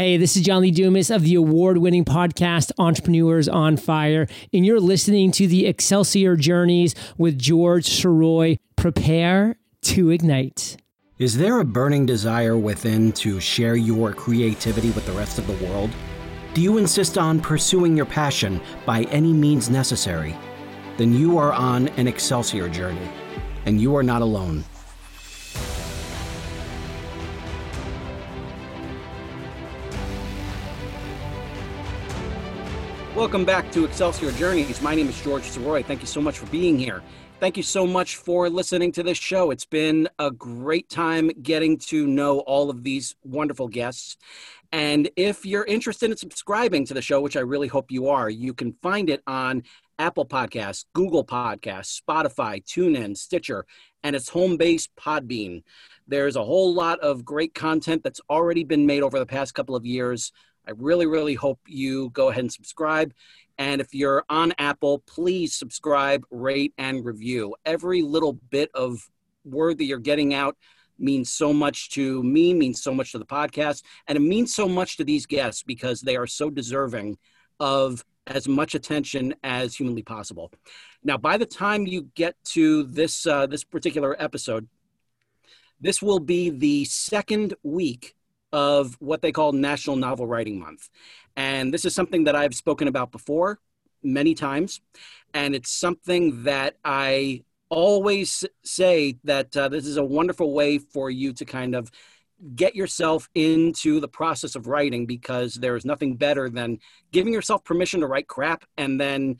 Hey, this is John Lee Dumas of the award winning podcast Entrepreneurs on Fire, and you're listening to the Excelsior Journeys with George Sirois. Prepare to ignite. Is there a burning desire within to share your creativity with the rest of the world? Do you insist on pursuing your passion by any means necessary? Then you are on an Excelsior journey, and you are not alone. Welcome back to Excelsior Journeys. My name is George Sirois. Thank you so much for being here. Thank you so much for listening to this show. It's been a great time getting to know all of these wonderful guests. And if you're interested in subscribing to the show, which I really hope you are, you can find it on Apple Podcasts, Google Podcasts, Spotify, TuneIn, Stitcher, and its home base, Podbean. There's a whole lot of great content that's already been made over the past couple of years I really, really hope you go ahead and subscribe. And if you're on Apple, please subscribe, rate, and review. Every little bit of word that you're getting out means so much to me, means so much to the podcast, and it means so much to these guests because they are so deserving of as much attention as humanly possible. Now, by the time you get to this uh, this particular episode, this will be the second week of what they call National Novel Writing Month. And this is something that I've spoken about before many times. And it's something that I always say that uh, this is a wonderful way for you to kind of get yourself into the process of writing because there is nothing better than giving yourself permission to write crap and then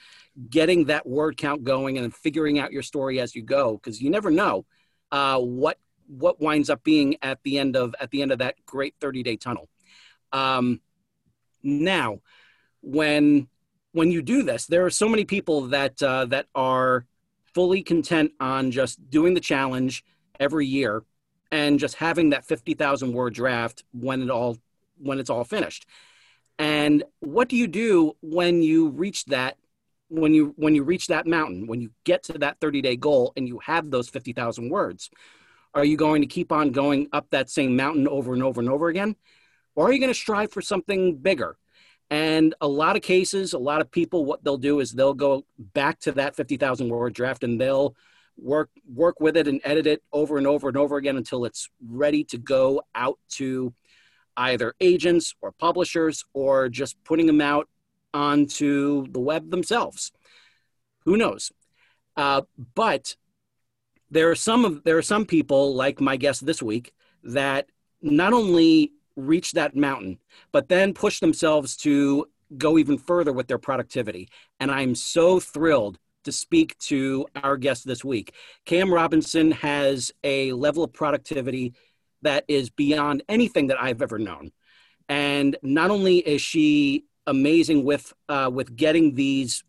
getting that word count going and figuring out your story as you go because you never know uh, what what winds up being at the end of at the end of that great 30 day tunnel. Um, now when when you do this there are so many people that uh, that are fully content on just doing the challenge every year and just having that 50,000 word draft when it all when it's all finished. And what do you do when you reach that when you when you reach that mountain when you get to that 30 day goal and you have those 50,000 words are you going to keep on going up that same mountain over and over and over again? Or are you going to strive for something bigger? And a lot of cases, a lot of people, what they'll do is they'll go back to that 50,000 word draft and they'll work work with it and edit it over and over and over again until it's ready to go out to either agents or publishers or just putting them out onto the web themselves. Who knows? Uh, but there are some of there are some people like my guest this week that not only reach that mountain but then push themselves to go even further with their productivity. And i'm so thrilled to speak to our guest this week. KM Robinson has a level of productivity that is beyond anything that i've ever known. And not only is she amazing with uh, with getting these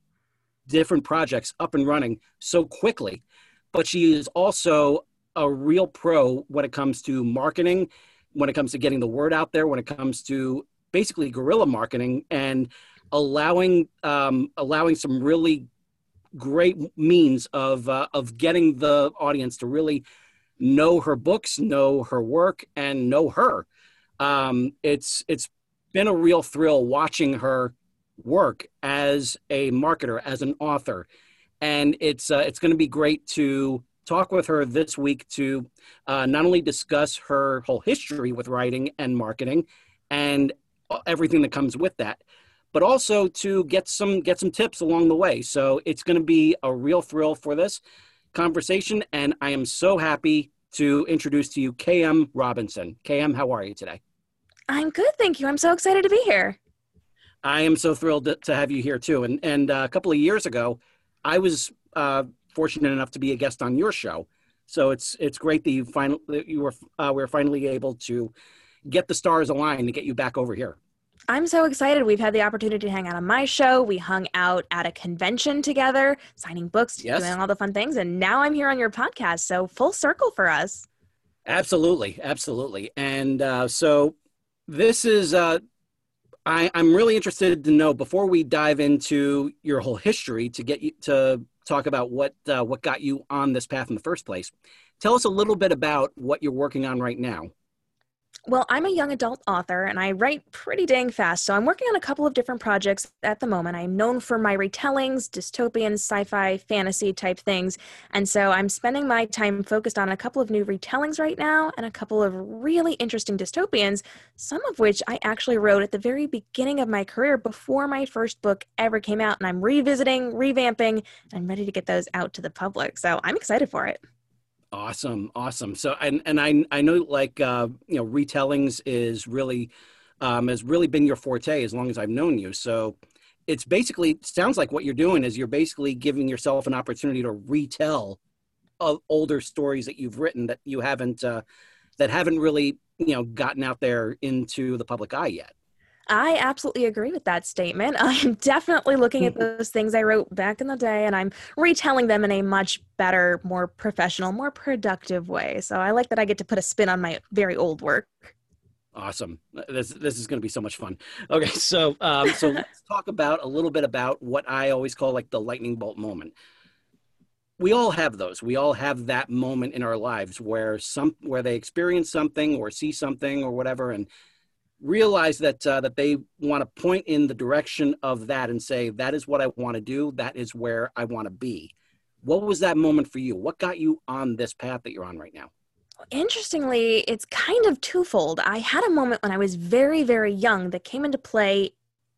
different projects up and running so quickly but she is also a real pro when it comes to marketing, when it comes to getting the word out there, when it comes to basically guerrilla marketing and allowing um, allowing some really great means of uh, of getting the audience to really know her books, know her work, and know her. Um, it's it's been a real thrill watching her work as a marketer, as an author, and it's uh, it's going to be great to talk with her this week to uh, not only discuss her whole history with writing and marketing and everything that comes with that but also to get some get some tips along the way. So it's going to be a real thrill for this conversation and i am so happy to introduce to you km robinson. Km how are you today? I'm good thank you. I'm so excited to be here. I am so thrilled to have you here too. And and uh, a couple of years ago I was uh, fortunate enough to be a guest on your show, so it's it's great that you finally that you were uh, we are finally able to get the stars aligned to get you back over here. I'm so excited. We've had the opportunity to hang out on my show. We hung out at a convention together, signing books, yes. doing all the fun things, and now I'm here on your podcast. So full circle for us. Absolutely, absolutely. And uh, so this is uh, I, am really interested to know before we dive into your whole history to get you to talk about what uh, what got you on this path in the first place. Tell us a little bit about what you're working on right now. Well, I'm a young adult author and I write pretty dang fast. So I'm working on a couple of different projects at the moment. I'm known for my retellings, dystopian, sci fi, fantasy type things. And so I'm spending my time focused on a couple of new retellings right now and a couple of really interesting dystopians, some of which I actually wrote at the very beginning of my career before my first book ever came out. And I'm revisiting, revamping, and I'm ready to get those out to the public. So I'm excited for it. Awesome, awesome. So, and and I I know like uh, you know retellings is really um, has really been your forte as long as I've known you. So, it's basically sounds like what you're doing is you're basically giving yourself an opportunity to retell uh, older stories that you've written that you haven't uh, that haven't really you know gotten out there into the public eye yet. I absolutely agree with that statement. I'm definitely looking at those things I wrote back in the day and I'm retelling them in a much better, more professional, more productive way. So I like that I get to put a spin on my very old work. Awesome. This this is going to be so much fun. Okay, so um, so let's talk about a little bit about what I always call like the lightning bolt moment. We all have those. We all have that moment in our lives where some where they experience something or see something or whatever, and realize that uh, that they want to point in the direction of that and say that is what I want to do. That is where I want to be. What was that moment for you? What got you on this path that you're on right now? Interestingly, it's kind of twofold. I had a moment when I was very, very young that came into play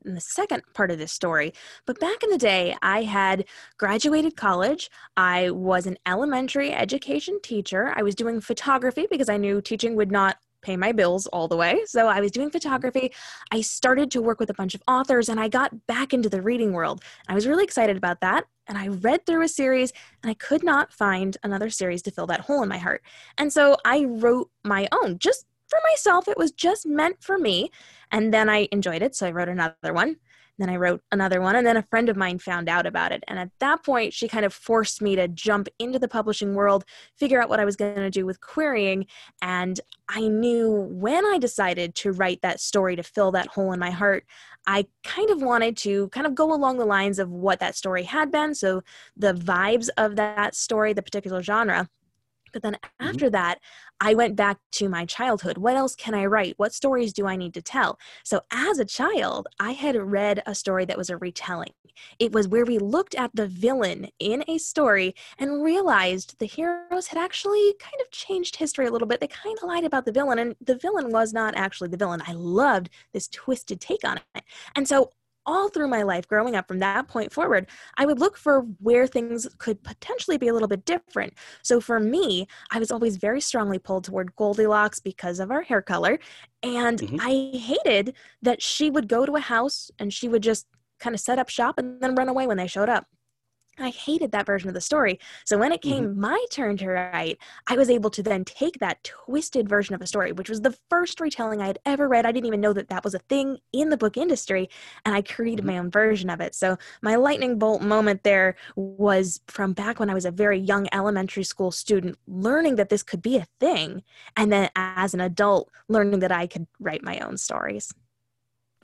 in the second part of this story. But back in the day, I had graduated college. I was an elementary education teacher. I was doing photography because I knew teaching would not pay my bills all the way. So I was doing photography. I started to work with a bunch of authors and I got back into the reading world. I was really excited about that. And I read through a series and I could not find another series to fill that hole in my heart. And so I wrote my own just for myself. It was just meant for me. And then I enjoyed it. So I wrote another one. Then I wrote another one, and then a friend of mine found out about it. And at that point, she kind of forced me to jump into the publishing world, figure out what I was going to do with querying. And I knew when I decided to write that story to fill that hole in my heart, I kind of wanted to kind of go along the lines of what that story had been. So the vibes of that story, the particular genre. But then mm-hmm. after mm-hmm. that, I went back to my childhood. What else can I write? What stories do I need to tell? So, as a child, I had read a story that was a retelling. It was where we looked at the villain in a story and realized the heroes had actually kind of changed history a little bit. They kind of lied about the villain, and the villain was not actually the villain. I loved this twisted take on it. And so, all through my life growing up from that point forward, I would look for where things could potentially be a little bit different. So for me, I was always very strongly pulled toward Goldilocks because of our hair color. And mm-hmm. I hated that she would go to a house and she would just kind of set up shop and then run away when they showed up. I hated that version of the story. So when it came mm-hmm. my turn to write, I was able to then take that twisted version of a story, which was the first retelling I had ever read. I didn't even know that that was a thing in the book industry, and I created mm-hmm. my own version of it. So my lightning bolt moment there was from back when I was a very young elementary school student, learning that this could be a thing, and then as an adult, learning that I could write my own stories.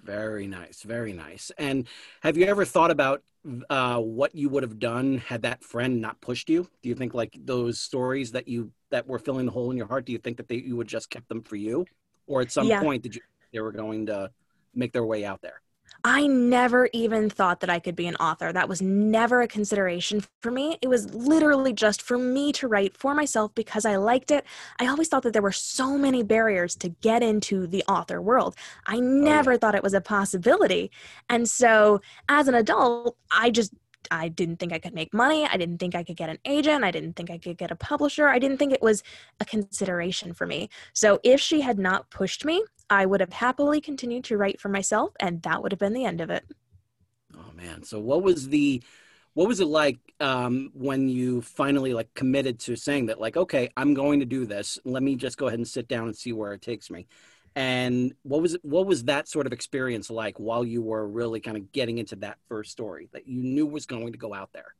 Very nice, very nice. And have you ever thought about uh, what you would have done had that friend not pushed you? Do you think like those stories that you that were filling the hole in your heart? Do you think that they, you would just kept them for you, or at some yeah. point did you they were going to make their way out there? I never even thought that I could be an author. That was never a consideration for me. It was literally just for me to write for myself because I liked it. I always thought that there were so many barriers to get into the author world. I never oh, yeah. thought it was a possibility. And so as an adult, I just I didn't think I could make money. I didn't think I could get an agent. I didn't think I could get a publisher. I didn't think it was a consideration for me. So if she had not pushed me, I would have happily continued to write for myself, and that would have been the end of it. Oh man! So what was the what was it like um, when you finally like committed to saying that like okay i'm going to do this let me just go ahead and sit down and see where it takes me and what was what was that sort of experience like while you were really kind of getting into that first story that you knew was going to go out there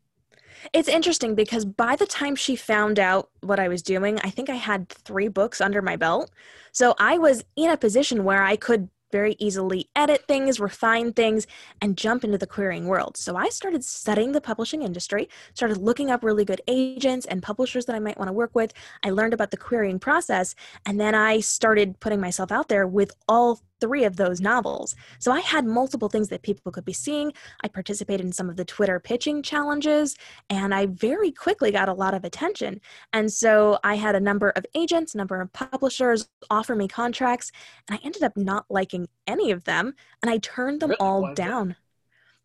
it's interesting because by the time she found out what I was doing, I think I had three books under my belt. So I was in a position where I could very easily edit things, refine things, and jump into the querying world. So I started studying the publishing industry, started looking up really good agents and publishers that I might want to work with. I learned about the querying process, and then I started putting myself out there with all three of those novels. So I had multiple things that people could be seeing. I participated in some of the Twitter pitching challenges, and I very quickly got a lot of attention. And so I had a number of agents, a number of publishers offer me contracts, and I ended up not liking any of them, and I turned them Really? all down.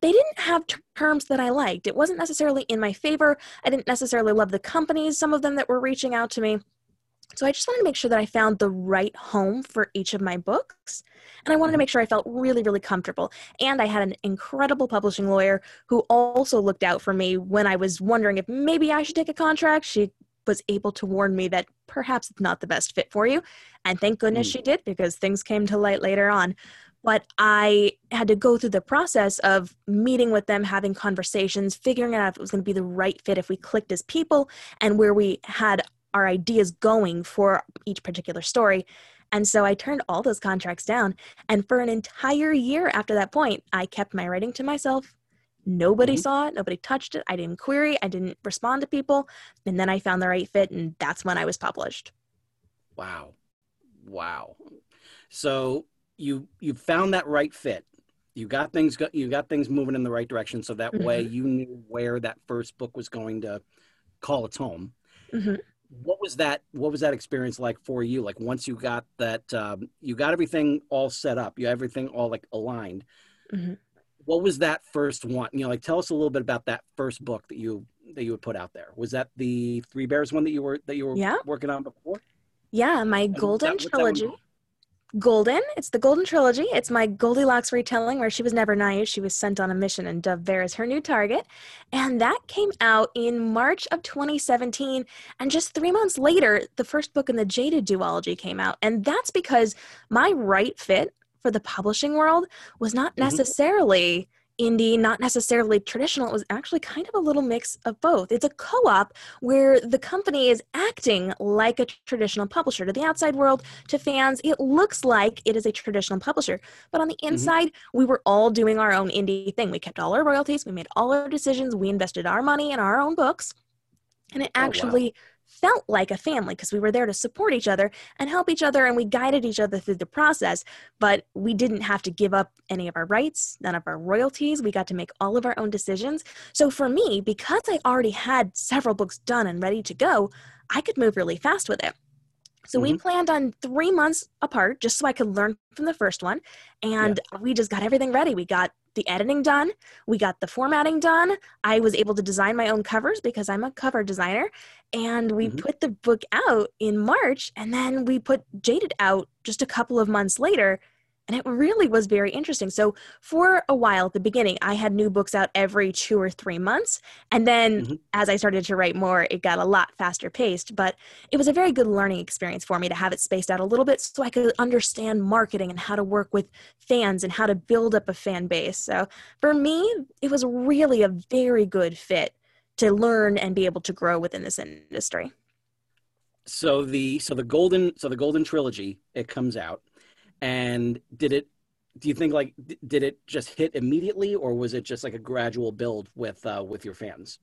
They didn't have t- terms that I liked. It wasn't necessarily in my favor. I didn't necessarily love the companies, some of them that were reaching out to me. So I just wanted to make sure that I found the right home for each of my books. And I wanted to make sure I felt really, really comfortable. And I had an incredible publishing lawyer who also looked out for me when I was wondering if maybe I should take a contract. She was able to warn me that perhaps it's not the best fit for you. And thank goodness Mm. she did because things came to light later on. But I had to go through the process of meeting with them, having conversations, figuring out if it was going to be the right fit, if we clicked as people, and where we had our ideas going for each particular story. And so I turned all those contracts down. And for an entire year after that point, I kept my writing to myself. Nobody Mhm. saw it, nobody touched it. I didn't query, I didn't respond to people. And then I found the right fit, and that's when I was published. Wow. Wow. So you you found that right fit. You got things go, you got things moving in the right direction so that way you knew where that first book was going to call its home. Mhm. What was that what was that experience like for you? Like once you got that um, you got everything all set up, you everything all like aligned. Mhm. What was that first one? You know, like tell us a little bit about that first book that you that you would put out there. Was that the Three Bears one that you were that you were Yeah. working on before? Yeah, my And Golden that- what's that Trilogy. Golden. It's the Golden Trilogy. It's my Goldilocks retelling where she was never naive. She was sent on a mission and Dove Bear is her new target. And that came out in March of 2017. And just three months later, the first book in the Jaded duology came out. And that's because my right fit for the publishing world was not Mhm. necessarily indie, not necessarily traditional. It was actually kind of a little mix of both. It's a co op where the company is acting like a traditional publisher. To the outside world, to fans, it looks like it is a traditional publisher. But on the mm-hmm. inside, we were all doing our own indie thing. We kept all our royalties, we made all our decisions, we invested our money in our own books. And it Oh, wow. Felt like a family because we were there to support each other and help each other and we guided each other through the process but we didn't have to give up any of our rights none of our royalties we got to make all of our own decisions so for me because i already had several books done and ready to go i could move really fast with it so we mm-hmm. planned on three months apart just so I could learn from the first one. And we just got everything ready. We got the editing done, we got the formatting done. I was able to design my own covers because I'm a cover designer. And we Mhm. put the book out in March, and then we put Jaded out just a couple of months later. And it really was very interesting. So, for a while at the beginning, I had new books out every two or three months. And then Mhm. as I started to write more, it got a lot faster paced. But it was a very good learning experience for me to have it spaced out a little bit so I could understand marketing and how to work with fans and how to build up a fan base. So, for me, it was really a very good fit to learn and be able to grow within this industry. so the so the golden so the golden trilogy it comes out and did it do you think like did it just hit immediately or was it just like a gradual build with uh with your fans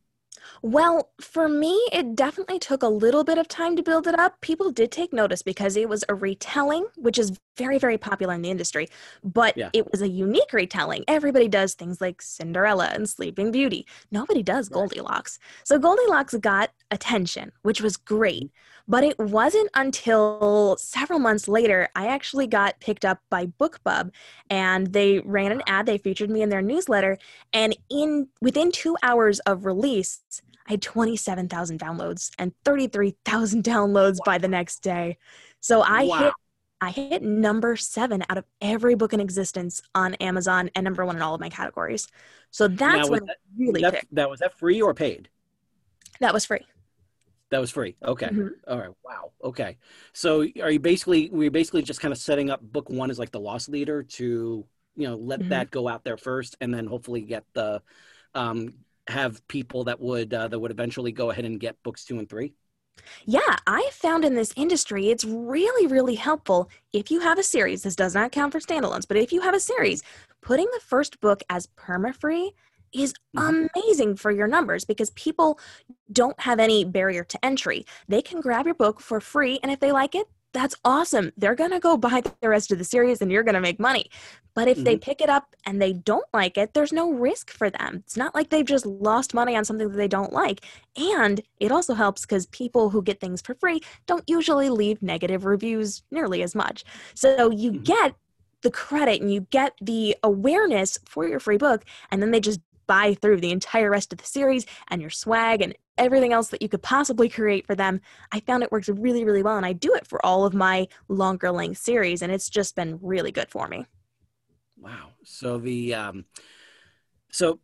Well, for me, it definitely took a little bit of time to build it up. People did take notice because it was a retelling, which is very, very popular in the industry, but Yeah. it was a unique retelling. Everybody does things like Cinderella and Sleeping Beauty. Nobody does. Goldilocks. So Goldilocks got attention, which was great. But it wasn't until several months later I actually got picked up by BookBub and they ran an ad. They featured me in their newsletter and in within two hours of release i had 27000 downloads and 33000 downloads by the next day so i Wow. hit i hit number seven out of every book in existence on amazon and number one in all of my categories so that's was when that- really that, that was that free or paid that was free that was free. Okay. Mhm. all right. Wow. Okay. So are you basically we're basically just kind of setting up book one as like the loss leader to you know let Mhm. that go out there first and then hopefully get the um have people that would uh, that would eventually go ahead and get books two and three? Yeah, I found in this industry it's really, really helpful if you have a series. This does not count for standalones, but if you have a series, putting the first book as perma free is Mhm. amazing for your numbers because people don't have any barrier to entry. They can grab your book for free, and if they like it, that's awesome. They're going to go buy the rest of the series and you're going to make money. But if they pick it up and they don't like it, there's no risk for them. It's not like they've just lost money on something that they don't like. And it also helps because people who get things for free don't usually leave negative reviews nearly as much. So you Mhm. get the credit and you get the awareness for your free book, and then they just buy through the entire rest of the series and your swag and everything else that you could possibly create for them. I found it works really, really well, and I do it for all of my longer length series, and it's just been really good for me. Wow. So the um, so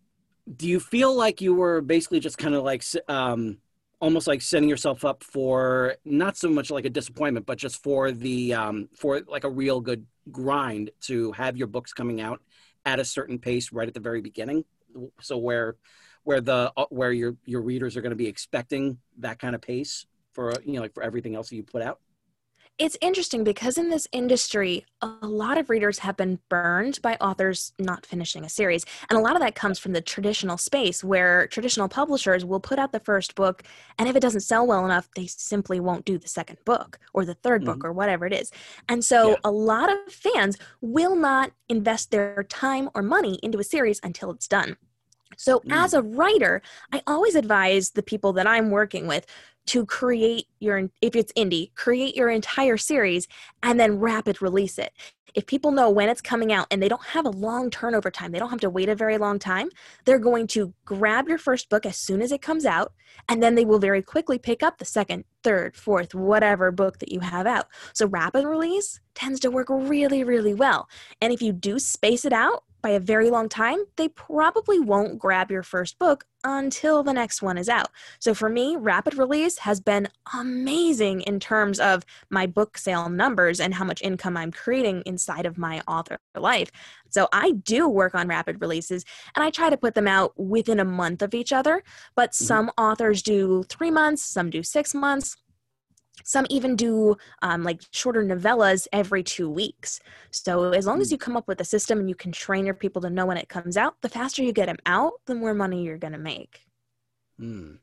do you feel like you were basically just kind of like um, almost like setting yourself up for not so much like a disappointment, but just for the um, for like a real good grind to have your books coming out at a certain pace right at the very beginning. So where where the uh, where your your readers are going to be expecting that kind of pace for you know like for everything else that you put out. It's interesting because in this industry, a lot of readers have been burned by authors not finishing a series. And a lot of that comes from the traditional space where traditional publishers will put out the first book, and if it doesn't sell well enough, they simply won't do the second book or the 3rd book or whatever it is. And so Yeah. a lot of fans will not invest their time or money into a series until it's done. So, Mm. as a writer, I always advise the people that I'm working with to create your, if it's indie, create your entire series and then rapid release it. If people know when it's coming out and they don't have a long turnover time, they don't have to wait a very long time, they're going to grab your first book as soon as it comes out, and then they will very quickly pick up the second, third, fourth, whatever book that you have out. So, rapid release tends to work really, really well. And if you do space it out, by a very long time, they probably won't grab your first book until the next one is out. So for me, rapid release has been amazing in terms of my book sale numbers and how much income I'm creating inside of my author life. So I do work on rapid releases and I try to put them out within a month of each other, but mm-hmm. some authors do 3 months, some do 6 months. Some even do um, like shorter novellas every two weeks. So as long as Mm. you come up with a system and you can train your people to know when it comes out, the faster you get them out, the more money you're going to make. Hmm.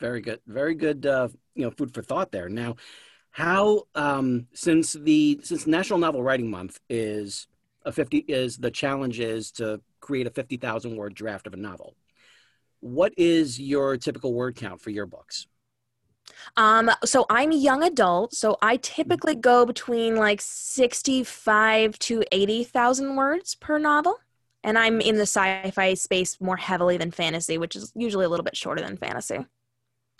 Very good. Very good. Uh, you know, food for thought there. Now, how um, since the since National Novel Writing Month is a fifty is the challenge is to create a fifty thousand word draft of a novel. What is your typical word count for your books? Um, so I'm a young adult, so I typically go between like 65 to 80,000 words per novel. And I'm in the sci fi space more heavily than fantasy, which is usually a little bit shorter than fantasy.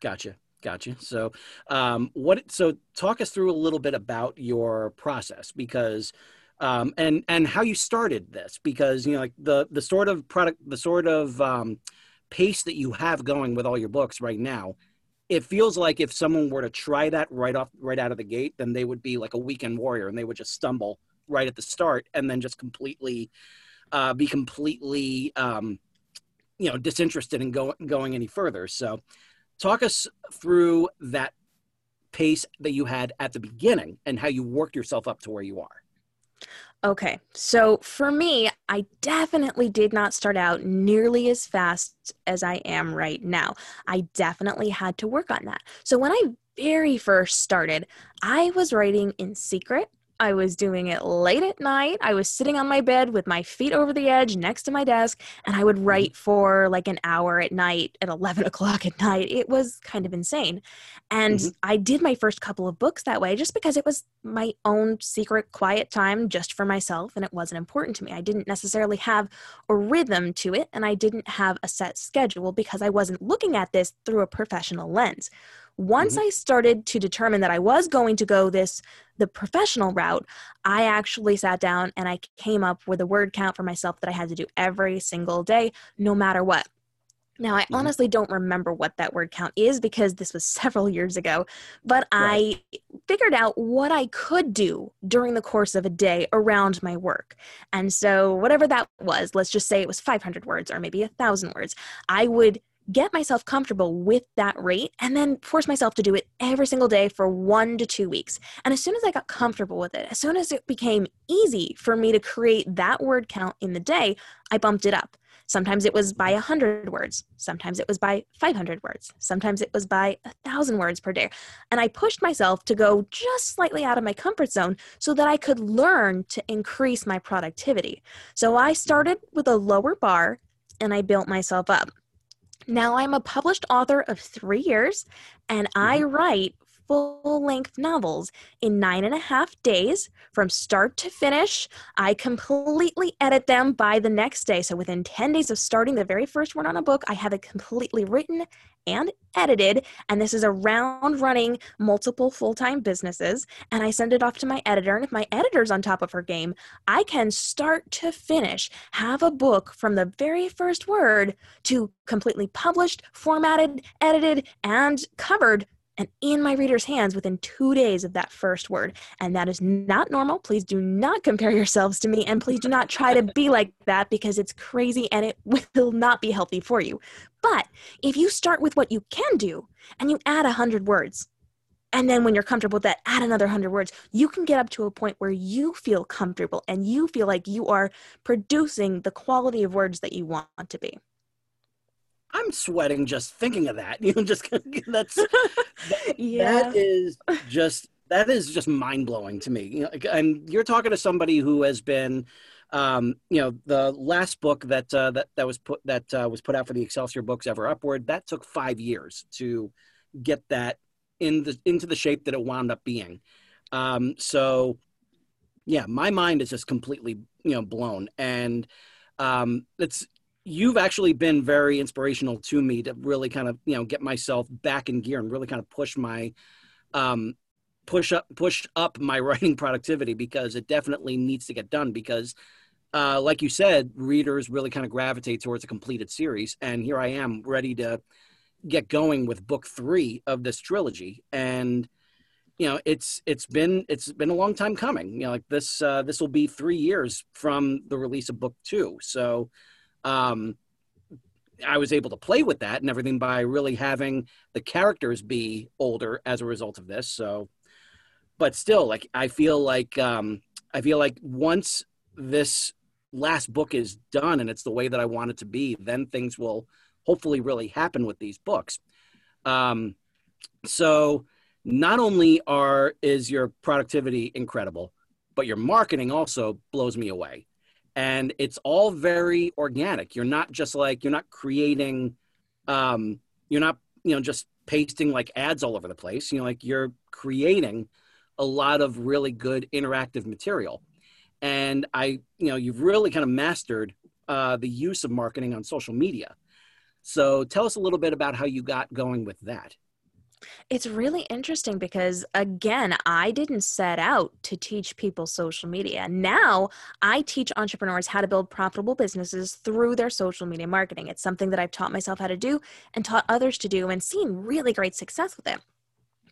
Gotcha. Gotcha. So, um, what? So, talk us through a little bit about your process because, um, and and how you started this because you know like the the sort of product, the sort of um, pace that you have going with all your books right now. It feels like if someone were to try that right off, right out of the gate, then they would be like a weekend warrior and they would just stumble right at the start and then just completely, uh, be completely, um, you know, disinterested in going going any further. So, talk us through that pace that you had at the beginning and how you worked yourself up to where you are. Okay, so for me, I definitely did not start out nearly as fast as I am right now. I definitely had to work on that. So when I very first started, I was writing in secret. I was doing it late at night. I was sitting on my bed with my feet over the edge next to my desk, and I would write for like an hour at night at 11 o'clock at night. It was kind of insane. And Mhm. I did my first couple of books that way just because it was my own secret, quiet time just for myself, and it wasn't important to me. I didn't necessarily have a rhythm to it, and I didn't have a set schedule because I wasn't looking at this through a professional lens. Once I started to determine that I was going to go this the professional route, I actually sat down and I came up with a word count for myself that I had to do every single day, no matter what. Now, I Mhm. honestly don't remember what that word count is because this was several years ago, but Right. I figured out what I could do during the course of a day around my work. And so, whatever that was, let's just say it was 500 words or maybe a 1,000 words, I would get myself comfortable with that rate, and then force myself to do it every single day for one to two weeks. And as soon as I got comfortable with it, as soon as it became easy for me to create that word count in the day, I bumped it up. Sometimes it was by 100 words. Sometimes it was by 500 words. Sometimes it was by 1,000 words per day. And I pushed myself to go just slightly out of my comfort zone so that I could learn to increase my productivity. So I started with a lower bar and I built myself up. Now I'm a published author of three years and I mm-hmm. write full length novels in nine and a half days from start to finish. I completely edit them by the next day. So within 10 days of starting the very first word on a book, I have it completely written and edited. And this is around running multiple full time businesses. And I send it off to my editor. And if my editor's on top of her game, I can start to finish have a book from the very first word to completely published, formatted, edited, and covered and in my reader's hands within two days of that first word. And that is not normal. Please do not compare yourselves to me. And please do not try to be like that because it's crazy and it will not be healthy for you. But if you start with what you can do and you add 100 words, and then when you're comfortable with that, add another 100 words, you can get up to a point where you feel comfortable and you feel like you are producing the quality of words that you want to be. I'm sweating just thinking of that. You know, just that's that, yeah. that is just that is just mind blowing to me. You know, and you're talking to somebody who has been, um, you know, the last book that uh, that that was put that uh, was put out for the Excelsior Books Ever Upward. That took five years to get that in the into the shape that it wound up being. Um, so, yeah, my mind is just completely you know blown, and um, it's you've actually been very inspirational to me to really kind of you know get myself back in gear and really kind of push my um, push up push up my writing productivity because it definitely needs to get done because uh, like you said readers really kind of gravitate towards a completed series. And here i am ready to get going with book three of this trilogy. And you know it's it's been it's been a long time coming. You know like this uh, this will be three years from the release of book two. So um, I was able to play with that and everything by really having the characters be older as a result of this. So, but still, like I feel like um, I feel like once this last book is done and it's the way that I want it to be, then things will hopefully really happen with these books. Um, so, not only are is your productivity incredible, but your marketing also blows me away. And it's all very organic. You're not just like you're not creating um you're not you know just pasting like ads all over the place. You know like you're creating a lot of really good interactive material and i you know you've really kind of mastered uh, the use of marketing on social media so tell us a little bit about how you got going with that it's really interesting because, again, I didn't set out to teach people social media. Now I teach entrepreneurs how to build profitable businesses through their social media marketing. It's something that I've taught myself how to do and taught others to do and seen really great success with it.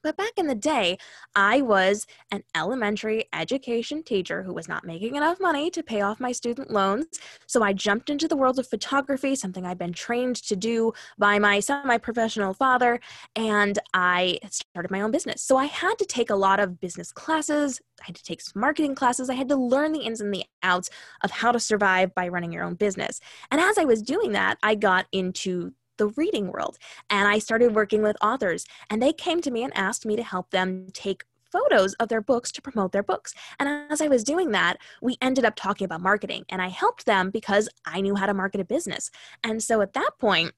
But back in the day, I was an elementary education teacher who was not making enough money to pay off my student loans. So I jumped into the world of photography, something I'd been trained to do by my semi professional father, and I started my own business. So I had to take a lot of business classes, I had to take marketing classes, I had to learn the ins and the outs of how to survive by running your own business. And as I was doing that, I got into the reading world. And I started working with authors, and they came to me and asked me to help them take photos of their books to promote their books. And as I was doing that, we ended up talking about marketing, and I helped them because I knew how to market a business. And so at that point,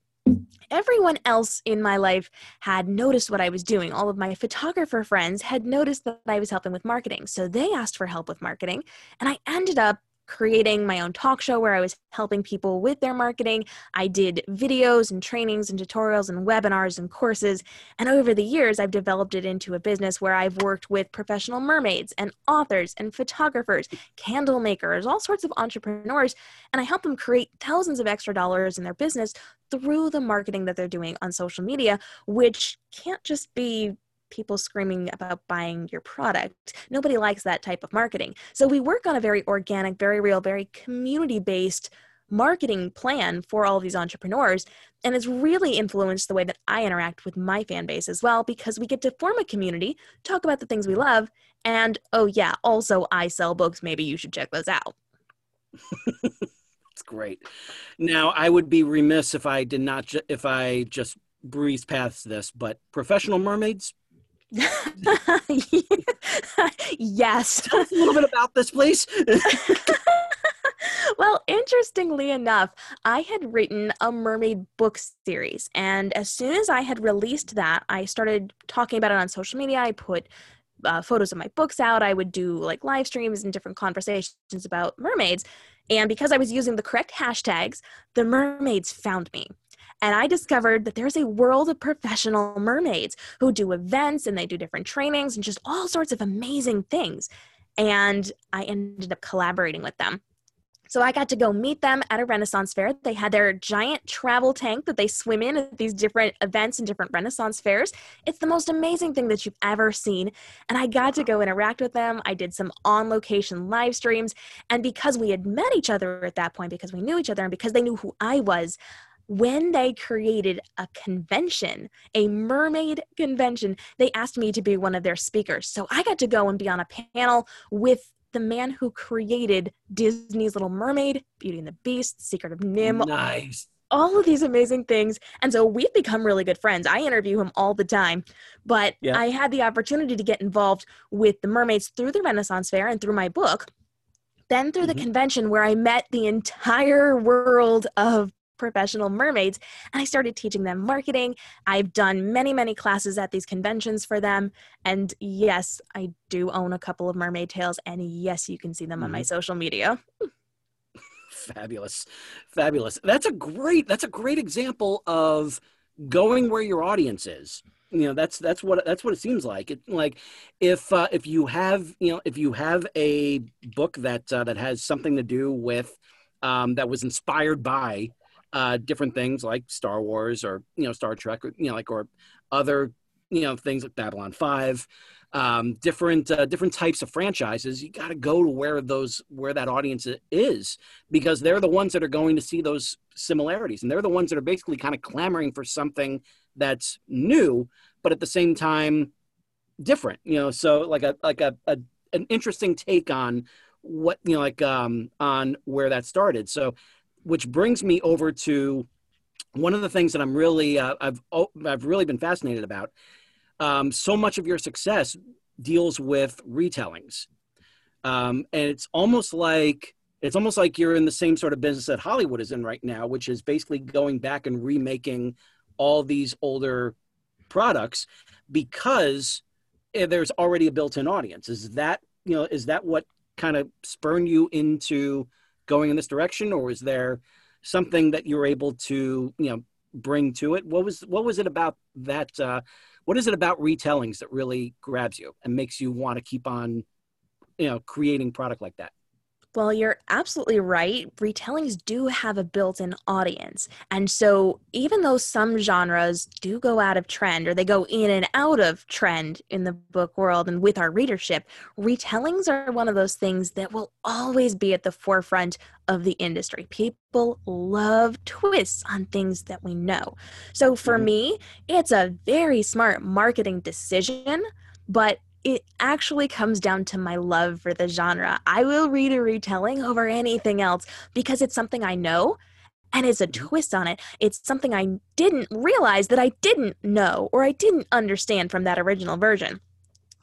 everyone else in my life had noticed what I was doing. All of my photographer friends had noticed that I was helping with marketing. So they asked for help with marketing. And I ended up creating my own talk show where I was helping people with their marketing. I did videos and trainings and tutorials and webinars and courses. And over the years, I've developed it into a business where I've worked with professional mermaids and authors and photographers, candle makers, all sorts of entrepreneurs. And I help them create thousands of extra dollars in their business through the marketing that they're doing on social media, which can't just be people screaming about buying your product. Nobody likes that type of marketing. So we work on a very organic, very real, very community based marketing plan for all of these entrepreneurs. And it's really influenced the way that I interact with my fan base as well because we get to form a community, talk about the things we love, and oh, yeah, also I sell books. Maybe you should check those out. It's great. Now, I would be remiss if I did not, ju- if I just breeze past this, but professional mermaids. yes. Tell us a little bit about this, please. well, interestingly enough, I had written a mermaid book series. And as soon as I had released that, I started talking about it on social media. I put uh, photos of my books out. I would do like live streams and different conversations about mermaids. And because I was using the correct hashtags, the mermaids found me. And I discovered that there's a world of professional mermaids who do events and they do different trainings and just all sorts of amazing things. And I ended up collaborating with them. So I got to go meet them at a Renaissance fair. They had their giant travel tank that they swim in at these different events and different Renaissance fairs. It's the most amazing thing that you've ever seen. And I got to go interact with them. I did some on location live streams. And because we had met each other at that point, because we knew each other, and because they knew who I was, when they created a convention, a mermaid convention, they asked me to be one of their speakers. So I got to go and be on a panel with the man who created Disney's Little Mermaid, Beauty and the Beast, Secret of NIMH. Nice. All of these amazing things. And so we've become really good friends. I interview him all the time. But yeah. I had the opportunity to get involved with the mermaids through the Renaissance Fair and through my book. Then through mm-hmm. the convention where I met the entire world of professional mermaids and I started teaching them marketing. I've done many, many classes at these conventions for them. And yes, I do own a couple of mermaid tails. And yes, you can see them mm-hmm. on my mm-hmm. social media. fabulous. Fabulous. That's a great, that's a great example of going where your audience is you know that's that's what that's what it seems like it like if uh, if you have you know if you have a book that uh, that has something to do with um, that was inspired by uh, different things like Star Wars or you know Star Trek, or, you know, like or other you know things like Babylon Five, um, different uh, different types of franchises. You got to go to where those where that audience is because they're the ones that are going to see those similarities, and they're the ones that are basically kind of clamoring for something that's new, but at the same time different. You know, so like a like a, a an interesting take on what you know like um on where that started. So which brings me over to one of the things that I'm really uh, I've oh, I've really been fascinated about. Um, so much of your success deals with retellings, um, and it's almost like it's almost like you're in the same sort of business that Hollywood is in right now, which is basically going back and remaking all these older products because eh, there's already a built-in audience. Is that you know is that what kind of spurned you into going in this direction, or was there something that you were able to you know bring to it? What was what was it about that? Uh, what is it about retellings that really grabs you and makes you want to keep on you know creating product like that? Well, you're absolutely right. Retellings do have a built in audience. And so, even though some genres do go out of trend or they go in and out of trend in the book world and with our readership, retellings are one of those things that will always be at the forefront of the industry. People love twists on things that we know. So, for mm-hmm. me, it's a very smart marketing decision, but it actually comes down to my love for the genre. I will read a retelling over anything else because it's something I know and it's a mm-hmm. twist on it. It's something I didn't realize that I didn't know or I didn't understand from that original version.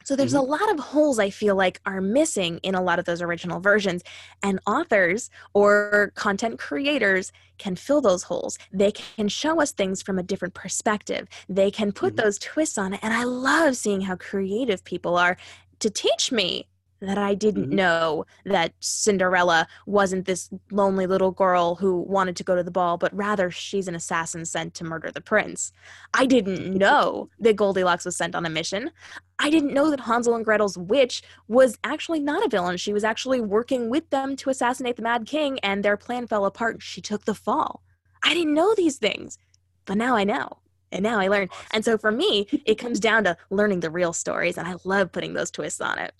So there's mm-hmm. a lot of holes I feel like are missing in a lot of those original versions. And authors or content creators can fill those holes. They can show us things from a different perspective. They can put mm-hmm. those twists on it. And I love seeing how creative people are to teach me that I didn't mm-hmm. know that Cinderella wasn't this lonely little girl who wanted to go to the ball, but rather she's an assassin sent to murder the prince. I didn't know that Goldilocks was sent on a mission. I didn't know that Hansel and Gretel's witch was actually not a villain. She was actually working with them to assassinate the Mad King, and their plan fell apart. She took the fall. I didn't know these things, but now I know. And now I learn. And so for me, it comes down to learning the real stories, and I love putting those twists on it.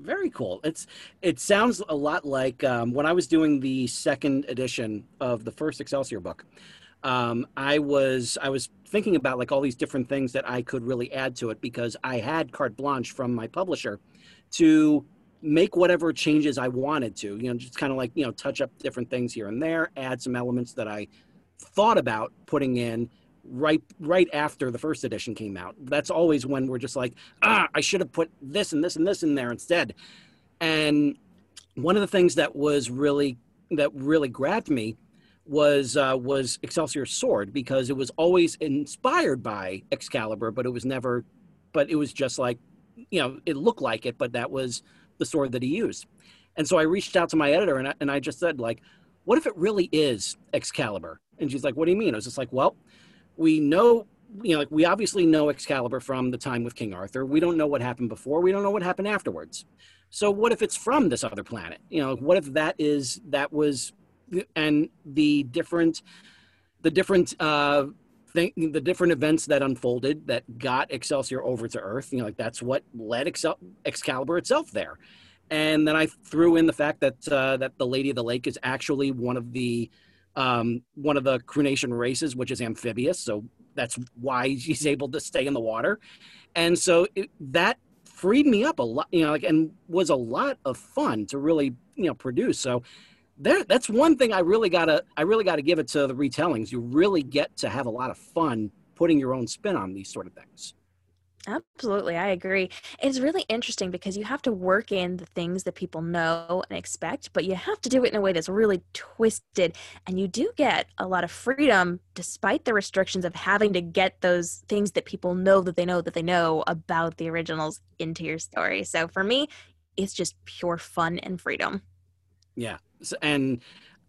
Very cool. It's it sounds a lot like um, when I was doing the second edition of the first Excelsior book. Um, I was I was thinking about like all these different things that I could really add to it because I had carte blanche from my publisher to make whatever changes I wanted to. You know, just kind of like you know touch up different things here and there, add some elements that I thought about putting in right right after the first edition came out. That's always when we're just like, ah, I should have put this and this and this in there instead. And one of the things that was really that really grabbed me was uh, was Excelsior sword because it was always inspired by Excalibur, but it was never, but it was just like, you know, it looked like it, but that was the sword that he used. And so I reached out to my editor and I, and I just said like, what if it really is Excalibur? And she's like, what do you mean? I was just like, well, we know you know like we obviously know excalibur from the time with king arthur. We don't know what happened before. We don't know what happened afterwards. So what if it's from this other planet? You know what if that is that was and the different the different uh thing the different events that unfolded that got excelsior over to earth you know like that's what led Excel, excalibur itself there. And then i threw in the fact that uh that the lady of the lake is actually one of the um, one of the Kree Nation races, which is amphibious. So that's why he's able to stay in the water. And so it, that freed me up a lot, you know, like, and was a lot of fun to really, you know, produce. So there, that's one thing I really gotta, I really gotta give it to the retellings. You really get to have a lot of fun putting your own spin on these sort of things. Absolutely, I agree. It's really interesting because you have to work in the things that people know and expect, but you have to do it in a way that's really twisted. And you do get a lot of freedom despite the restrictions of having to get those things that people know that they know that they know about the originals into your story. So for me, it's just pure fun and freedom. Yeah. And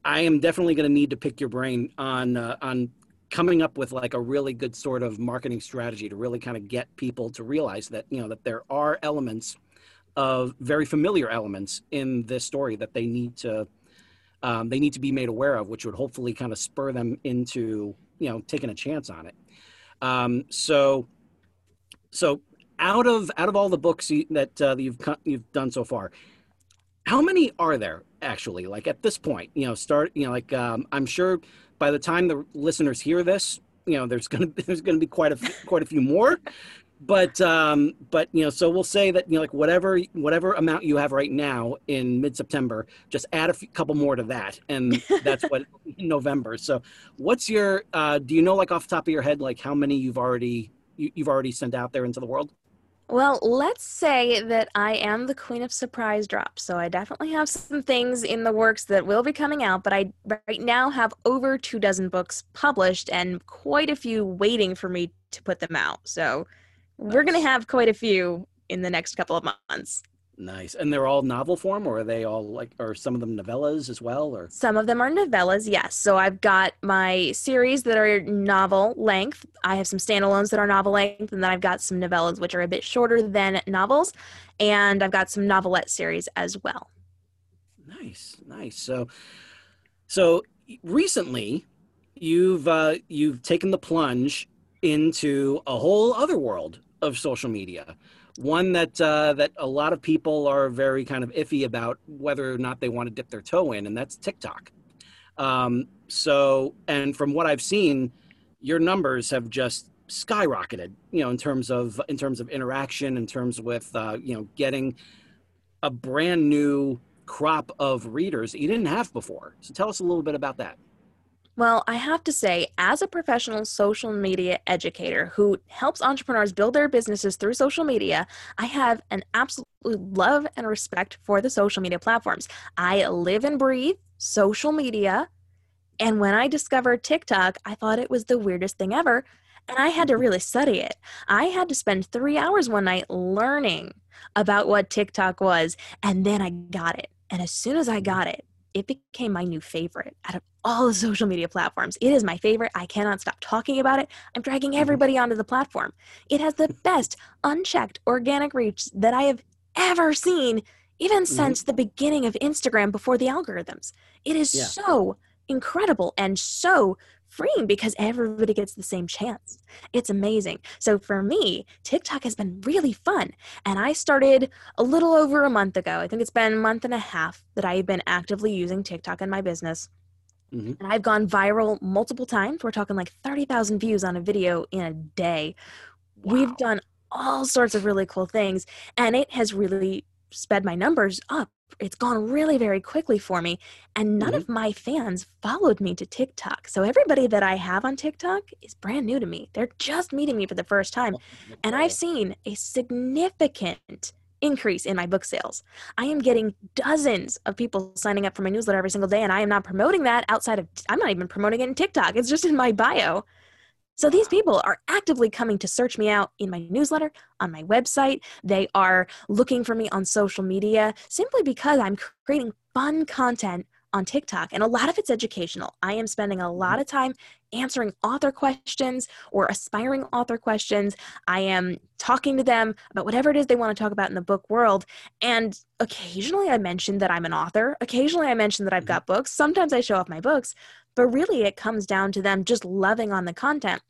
I am definitely going to need to pick your brain on uh, on coming up with like a really good sort of marketing strategy to really kind of get people to realize that you know that there are elements of very familiar elements in this story that they need to um, they need to be made aware of which would hopefully kind of spur them into you know taking a chance on it. Um, so so out of out of all the books that uh, you've you've done so far how many are there actually? Like at this point you know start you know like um, i'm sure by the time the listeners hear this, you know, there's gonna there's gonna be quite a quite a few more. But um, but you know, so we'll say that you know, like whatever whatever amount you have right now in mid September, just add a few, couple more to that, and that's what in November. So, what's your uh, do you know like off the top of your head like how many you've already you, you've already sent out there into the world? Well, let's say that I am the queen of surprise drops. So I definitely have some things in the works that will be coming out, but I right now have over two dozen books published and quite a few waiting for me to put them out. So nice. we're going to have quite a few in the next couple of months. Nice. And they're all novel form or are they all like are some of them novellas as well or Some of them are novellas, yes. So I've got my series that are novel length. I have some standalones that are novel length and then I've got some novellas which are a bit shorter than novels and I've got some novelette series as well. Nice. Nice. So so recently you've uh you've taken the plunge into a whole other world of social media one that uh, that a lot of people are very kind of iffy about whether or not they want to dip their toe in, and that's TikTok. Um, so, and from what I've seen, your numbers have just skyrocketed. You know, in terms of in terms of interaction, in terms with uh, you know getting a brand new crop of readers that you didn't have before. So, tell us a little bit about that. Well, I have to say, as a professional social media educator who helps entrepreneurs build their businesses through social media, I have an absolute love and respect for the social media platforms. I live and breathe social media. And when I discovered TikTok, I thought it was the weirdest thing ever. And I had to really study it. I had to spend three hours one night learning about what TikTok was. And then I got it. And as soon as I got it, it became my new favorite out of all the social media platforms. It is my favorite. I cannot stop talking about it. I'm dragging mm-hmm. everybody onto the platform. It has the best unchecked organic reach that I have ever seen, even mm-hmm. since the beginning of Instagram before the algorithms. It is yeah. so incredible and so freeing because everybody gets the same chance. It's amazing. So for me, TikTok has been really fun. And I started a little over a month ago. I think it's been a month and a half that I've been actively using TikTok in my business. Mm-hmm. And I've gone viral multiple times. We're talking like 30,000 views on a video in a day. Wow. We've done all sorts of really cool things, and it has really sped my numbers up. It's gone really very quickly for me, and none mm-hmm. of my fans followed me to TikTok. So everybody that I have on TikTok is brand new to me. They're just meeting me for the first time, and I've seen a significant increase in my book sales. I am getting dozens of people signing up for my newsletter every single day, and I am not promoting that outside of, I'm not even promoting it in TikTok. It's just in my bio. So these people are actively coming to search me out in my newsletter, on my website. They are looking for me on social media simply because I'm creating fun content on TikTok, and a lot of it's educational. I am spending a lot mm-hmm. of time answering author questions or aspiring author questions. I am talking to them about whatever it is they want to talk about in the book world. And occasionally I mention that I'm an author. Occasionally I mention that I've mm-hmm. got books. Sometimes I show off my books, but really it comes down to them just loving on the content.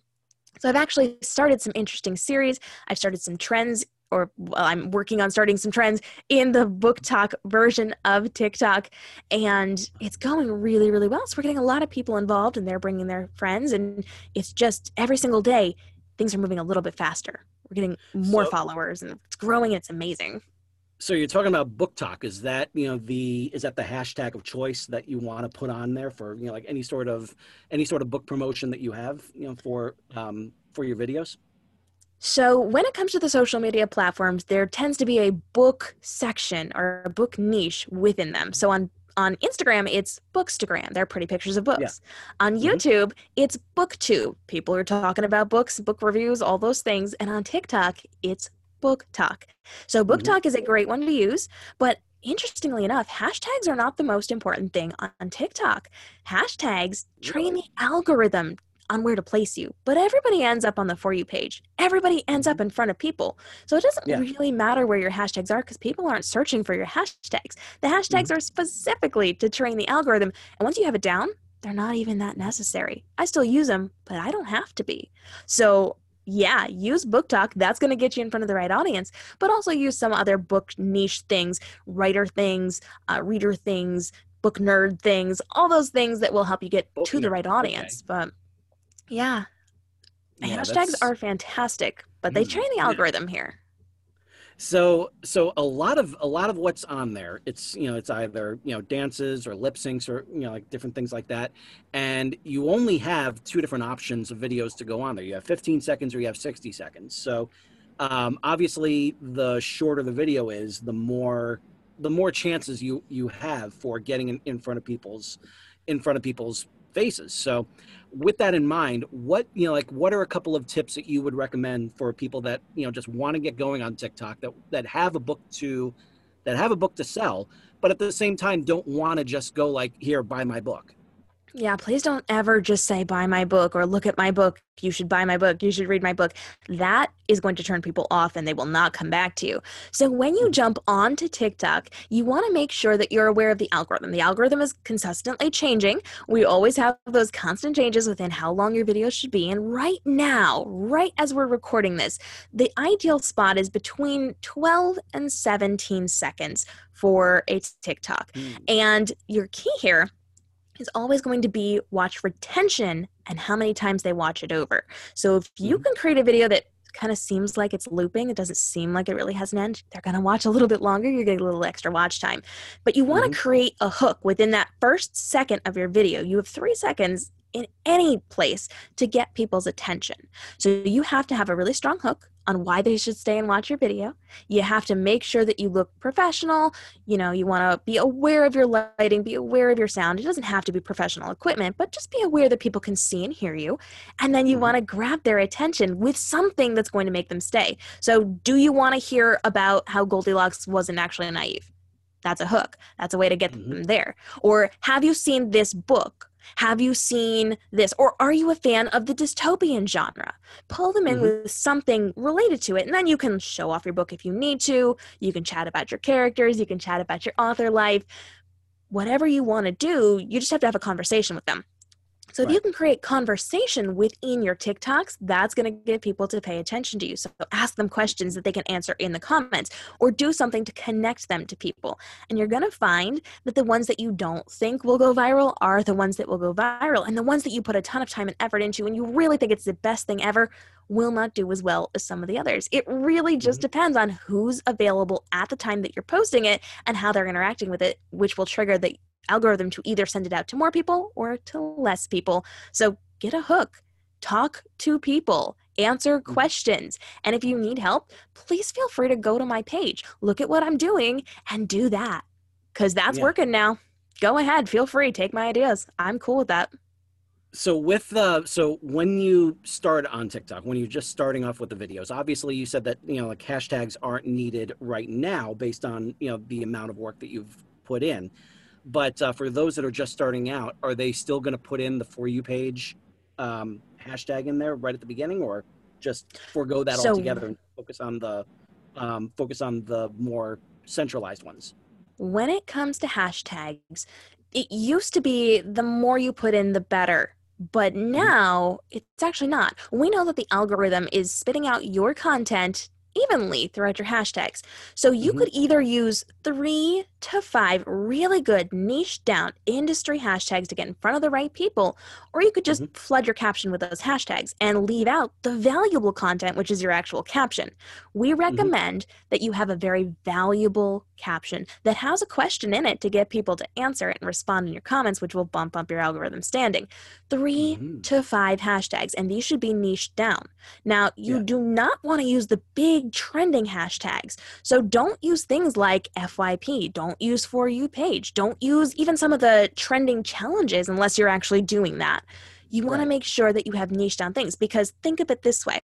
So I've actually started some interesting series. I've started some trends or well, I'm working on starting some trends in the BookTok version of TikTok, and it's going really, really well. So we're getting a lot of people involved, and they're bringing their friends, and it's just every single day things are moving a little bit faster. We're getting more so, followers, and it's growing, and it's amazing. So you're talking about BookTok. Is that you know the is that the hashtag of choice that you want to put on there for you know like any sort of any sort of book promotion that you have you know for um, for your videos? So, when it comes to the social media platforms, there tends to be a book section or a book niche within them. So, on on Instagram, it's Bookstagram. They're pretty pictures of books. Yeah. On mm-hmm. YouTube, it's BookTube. People are talking about books, book reviews, all those things. And on TikTok, it's BookTok. So, Book mm-hmm. Talk is a great one to use, but interestingly enough, hashtags are not the most important thing on TikTok. Hashtags train the algorithm on where to place you. But everybody ends up on the For You page. Everybody ends up mm-hmm. in front of people. So it doesn't yeah. really matter where your hashtags are because people aren't searching for your hashtags. The hashtags mm-hmm. are specifically to train the algorithm. And once you have it down, they're not even that necessary. I still use them, but I don't have to be. So yeah, use BookTok. That's going to get you in front of the right audience, but also use some other book niche things, writer things, uh, reader things, book nerd things, all those things that will help you get book to nerd. the right audience. Okay. But yeah. yeah Hashtags that's... are fantastic, but they mm, train the algorithm here. So so a lot of a lot of what's on there, it's you know, it's either, you know, dances or lip syncs or you know, like different things like that. And you only have two different options of videos to go on there. You have 15 seconds or you have 60 seconds. So um, obviously the shorter the video is, the more the more chances you you have for getting in, in front of people's in front of people's faces. So with that in mind, what you know, like what are a couple of tips that you would recommend for people that you know just want to get going on TikTok that that have a book to that have a book to sell, but at the same time don't want to just go like here buy my book. Yeah, please don't ever just say buy my book or look at my book. You should buy my book. You should read my book. That is going to turn people off and they will not come back to you. So when you jump onto TikTok, you want to make sure that you're aware of the algorithm. The algorithm is consistently changing. We always have those constant changes within how long your videos should be. And right now, right as we're recording this, the ideal spot is between 12 and 17 seconds for a TikTok. Mm. And your key here is always going to be watch retention and how many times they watch it over. So if you mm-hmm. can create a video that kind of seems like it's looping, it doesn't seem like it really has an end, they're going to watch a little bit longer, you're getting a little extra watch time. But you want to mm-hmm. create a hook within that first second of your video. You have 3 seconds in any place to get people's attention. So you have to have a really strong hook on why they should stay and watch your video. You have to make sure that you look professional. You know, you want to be aware of your lighting, be aware of your sound. It doesn't have to be professional equipment, but just be aware that people can see and hear you. And then you mm-hmm. want to grab their attention with something that's going to make them stay. So, do you want to hear about how Goldilocks wasn't actually naive? That's a hook. That's a way to get mm-hmm. them there. Or have you seen this book? Have you seen this? Or are you a fan of the dystopian genre? Pull them in mm-hmm. with something related to it, and then you can show off your book if you need to. You can chat about your characters, you can chat about your author life. Whatever you want to do, you just have to have a conversation with them. So if you can create conversation within your TikToks, that's going to get people to pay attention to you. So ask them questions that they can answer in the comments or do something to connect them to people. And you're going to find that the ones that you don't think will go viral are the ones that will go viral. And the ones that you put a ton of time and effort into and you really think it's the best thing ever will not do as well as some of the others. It really just Mhm. depends on who's available at the time that you're posting it and how they're interacting with it, which will trigger the algorithm to either send it out to more people or to less people. So get a hook, talk to people, answer Mm-hmm. questions. And if you need help, please feel free to go to my page, look at what I'm doing, and do that. Because that's Yeah. working now. Go ahead, feel free, take my ideas. I'm cool with that. So with the so when you start on TikTok, when you're just starting off with the videos, obviously you said that you know like hashtags aren't needed right now based on you know the amount of work that you've put in. But uh, for those that are just starting out, are they still going to put in the for you page um, hashtag in there right at the beginning, or just forego that So- altogether and focus on the um, focus on the more centralized ones? when it comes to hashtags, it used to be the more you put in, the better. But now it's actually not. We know that the algorithm is spitting out your content evenly throughout your hashtags. So you Mhm. could either use three to five really good niche down industry hashtags to get in front of the right people, or you could just flood your caption with those hashtags and leave out the valuable content, which is your actual caption. We recommend that you have a very valuable caption that has a question in it to get people to answer it and respond in your comments, which will bump up your algorithm standing. 3 Mhm. to five hashtags, and these should be niched down. Now, you Yeah. do not want to use the big trending hashtags. So don't use things like FYP, don't use For You page, don't use even some of the trending challenges unless you're actually doing that. You want to make sure that you have niche down things because think of it this way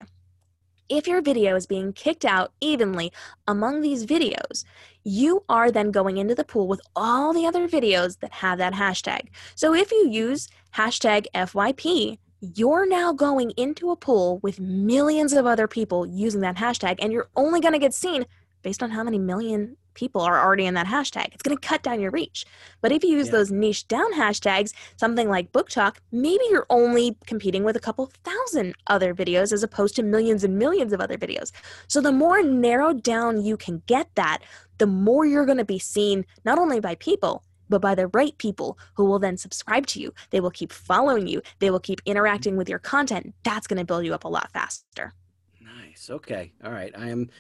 if your video is being kicked out evenly among these videos, you are then going into the pool with all the other videos that have that hashtag. So if you use hashtag FYP, you're now going into a pool with millions of other people using that hashtag, and you're only going to get seen based on how many million people are already in that hashtag. It's going to cut down your reach. But if you use Yeah. those niche down hashtags, something like BookTok, maybe you're only competing with a couple thousand other videos as opposed to millions and millions of other videos. So the more narrowed down you can get that, the more you're going to be seen not only by people, but by the right people who will then subscribe to you. They will keep following you. They will keep interacting with your content. That's going to build you up a lot faster. Nice. Okay. All right. I am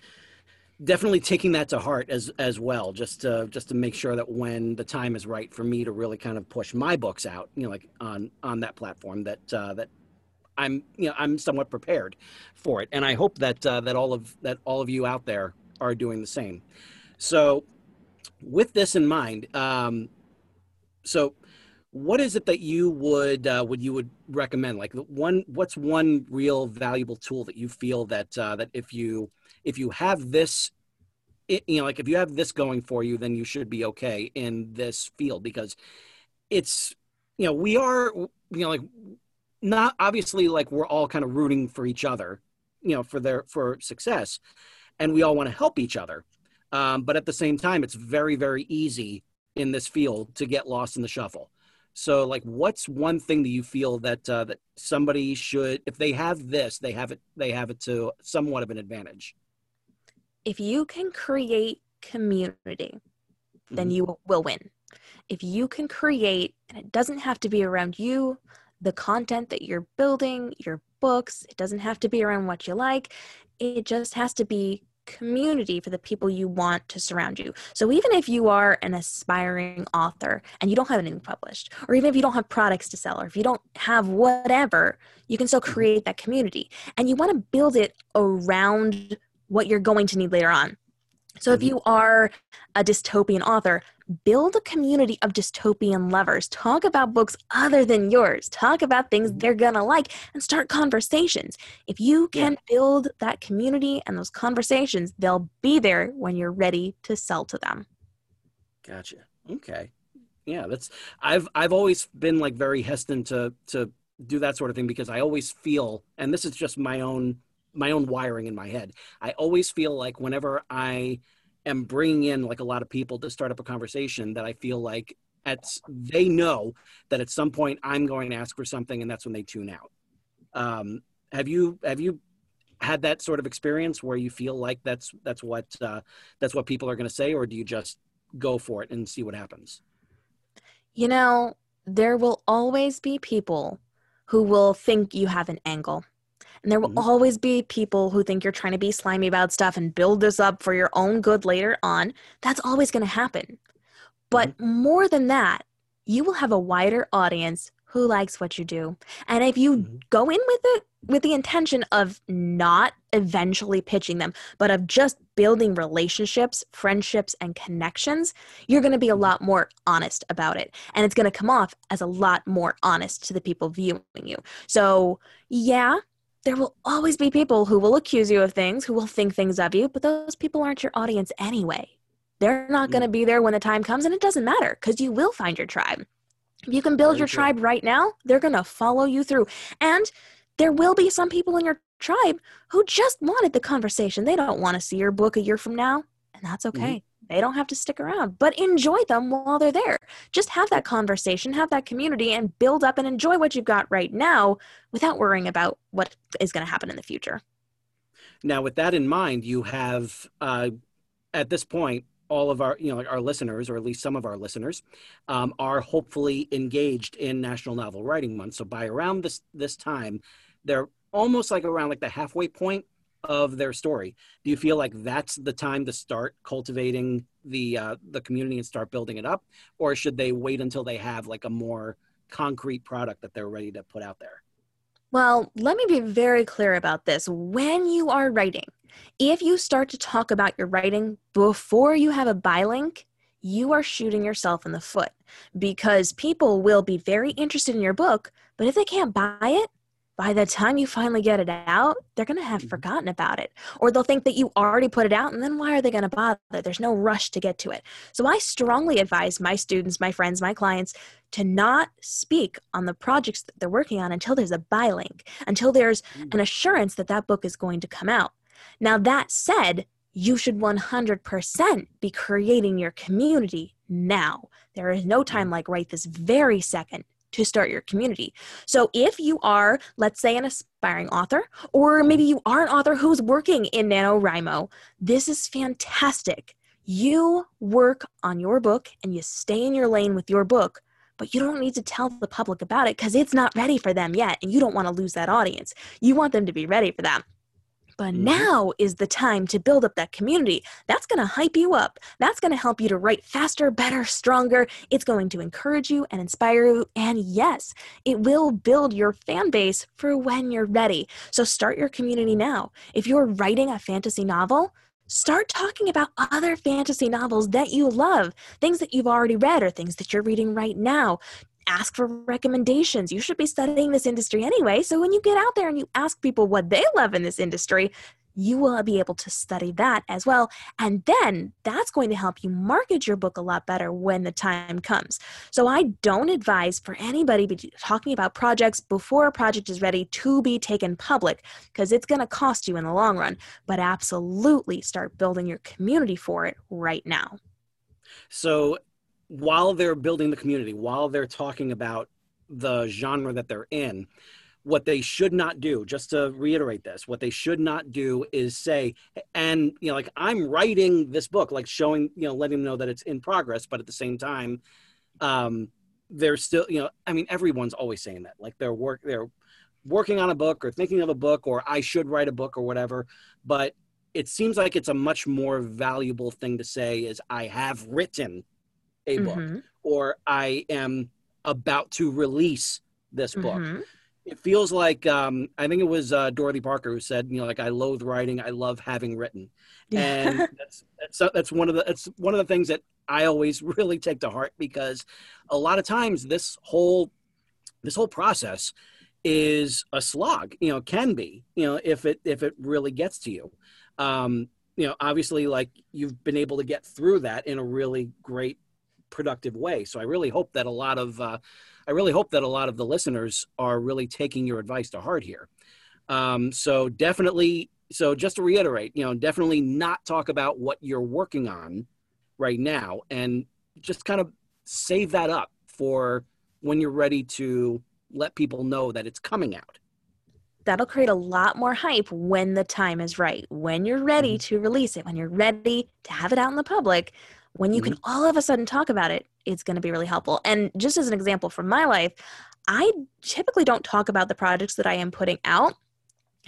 definitely taking that to heart as as well, just to just to make sure that when the time is right for me to really kind of push my books out, you know, like on on that platform, that uh, that I'm you know I'm somewhat prepared for it, and I hope that uh, that all of that all of you out there are doing the same. So, with this in mind, um, so what is it that you would uh, would you would recommend like the one what's one real valuable tool that you feel that uh, that if you if you have this you know like if you have this going for you then you should be okay in this field because it's you know we are you know like not obviously like we're all kind of rooting for each other you know for their for success and we all want to help each other um, but at the same time it's very very easy in this field to get lost in the shuffle so, like, what's one thing that you feel that uh, that somebody should, if they have this, they have it, they have it to somewhat of an advantage. If you can create community, then Mhm. you will win. If you can create, and it doesn't have to be around you, the content that you're building, your books, it doesn't have to be around what you like. It just has to be community for the people you want to surround you. So even if you are an aspiring author and you don't have anything published, or even if you don't have products to sell, or if you don't have whatever, you can still Mhm. create that community. And you want to build it around what you're going to need later on. So if Mhm. you are a dystopian author, build a community of dystopian lovers. Talk about books other than yours. Talk about things Mhm. they're gonna like and start conversations. If you Yeah. can build that community and those conversations, they'll be there when you're ready to sell to them. Gotcha. Okay. Yeah, that's I've I've always been like very hesitant to to do that sort of thing because I always feel, and this is just my own my own wiring in my head. I always feel like whenever I am bringing in like a lot of people to start up a conversation, that I feel like at they know that at some point I'm going to ask for something, and that's when they tune out. Um, have you have you had that sort of experience where you feel like that's that's what uh, that's what people are going to say, or do you just go for it and see what happens? You know, there will always be people who will think you have an angle. And there will mm-hmm. always be people who think you're trying to be slimy about stuff and build this up for your own good later on. That's always going to happen. But mm-hmm. more than that, you will have a wider audience who likes what you do. And if you mm-hmm. go in with it with the intention of not eventually pitching them, but of just building relationships, friendships, and connections, you're going to be a mm-hmm. lot more honest about it. And it's going to come off as a lot more honest to the people viewing you. So, yeah, there will always be people who will accuse you of things, who will think things of you, but those people aren't your audience anyway. They're not going to mm. be there when the time comes, and it doesn't matter because you will find your tribe. If you can build Very your tribe right now, they're going to follow you through. And there will be some people in your tribe who just wanted the conversation. They don't want to see your book a year from now, and that's mm-hmm. okay. Mm-hmm. They don't have to stick around, but enjoy them while they're there. Just have that conversation, have that community, and build up and enjoy what you've got right now without worrying about what is going to happen in the future. Now, with that in mind, you have, uh, at this point, all of our you know our listeners or at least some of our listeners um, are hopefully engaged in national novel writing month so by around this this time they're almost like around like the halfway point of their story. Do you feel like that's the time to start cultivating the uh, the community and start building it up? Or should they wait until they have like a more concrete product that they're ready to put out there? Well let me be very clear about this. When you are writing if you start to talk about your writing before you have a buy link, you are shooting yourself in the foot. Because people will be very interested in your book, but if they can't buy it, by the time you finally get it out, they're going to have mm-hmm. forgotten about it. Or they'll think that you already put it out, and then why are they going to bother? There's no rush to get to it. So I strongly advise my students, my friends, my clients to not speak on the projects that they're working on until there's a buy link, until there's mm. an assurance that that book is going to come out. Now, that said, you should 100% be creating your community now. There is no time like right this very second to start your community. So if you are, let's say, an aspiring author, or maybe you are an author who's working in NaNoWriMo, this is fantastic. You work on your book and you stay in your lane with your book, but you don't need to tell the public about it because it's not ready for them yet, and you don't want to lose that audience. You want them to be ready for that. But mm-hmm. now is the time to build up that community. That's going to hype you up. That's going to help you to write faster, better, stronger. It's going to encourage you and inspire you. And yes, it will build your fan base for when you're ready. So start your community now. If you're writing a fantasy novel, Start talking about other fantasy novels that you love, things that you've already read or things that you're reading right now ask for recommendations. You should be studying this industry anyway. So when you get out there and you ask people what they love in this industry, you will be able to study that as well. And then that's going to help you market your book a lot better when the time comes. So I don't advise for anybody talking about projects before a project is ready to be taken public because it's going to cost you in the long run. But absolutely start building your community for it right now. So while they're building the community, while they're talking about the genre that they're in, what they should not do, just to reiterate this, what they should not do is say, and, you know, like I'm writing this book, like showing, you know, letting them know that it's in progress, but at the same time, um, they're still, you know, I mean, everyone's always saying that, like they're work, they're working on a book or thinking of a book or I should write a book or whatever, but it seems like it's a much more valuable thing to say is I have written a book mm-hmm. or I am about to release this book. Mm-hmm. It feels like um, I think it was uh, Dorothy Parker who said, you know, like I loathe writing, I love having written, and that's that's that's one of the that's one of the things that I always really take to heart because a lot of times this whole this whole process is a slog. You know, can be. You know, if it if it really gets to you. Um, you know, obviously, like you've been able to get through that in a really great productive way. So I really hope that a lot of uh, I really hope that a lot of the listeners are really taking your advice to heart here. Um, so definitely, so just to reiterate, you know, definitely not talk about what you're working on right now, and just kind of save that up for when you're ready to let people know that it's coming out that'll create a lot more hype when the time is right when you're ready mm-hmm. to release it when you're ready to have it out in the public when you mm-hmm. can all of a sudden talk about it it's going to be really helpful and just as an example from my life i typically don't talk about the projects that i am putting out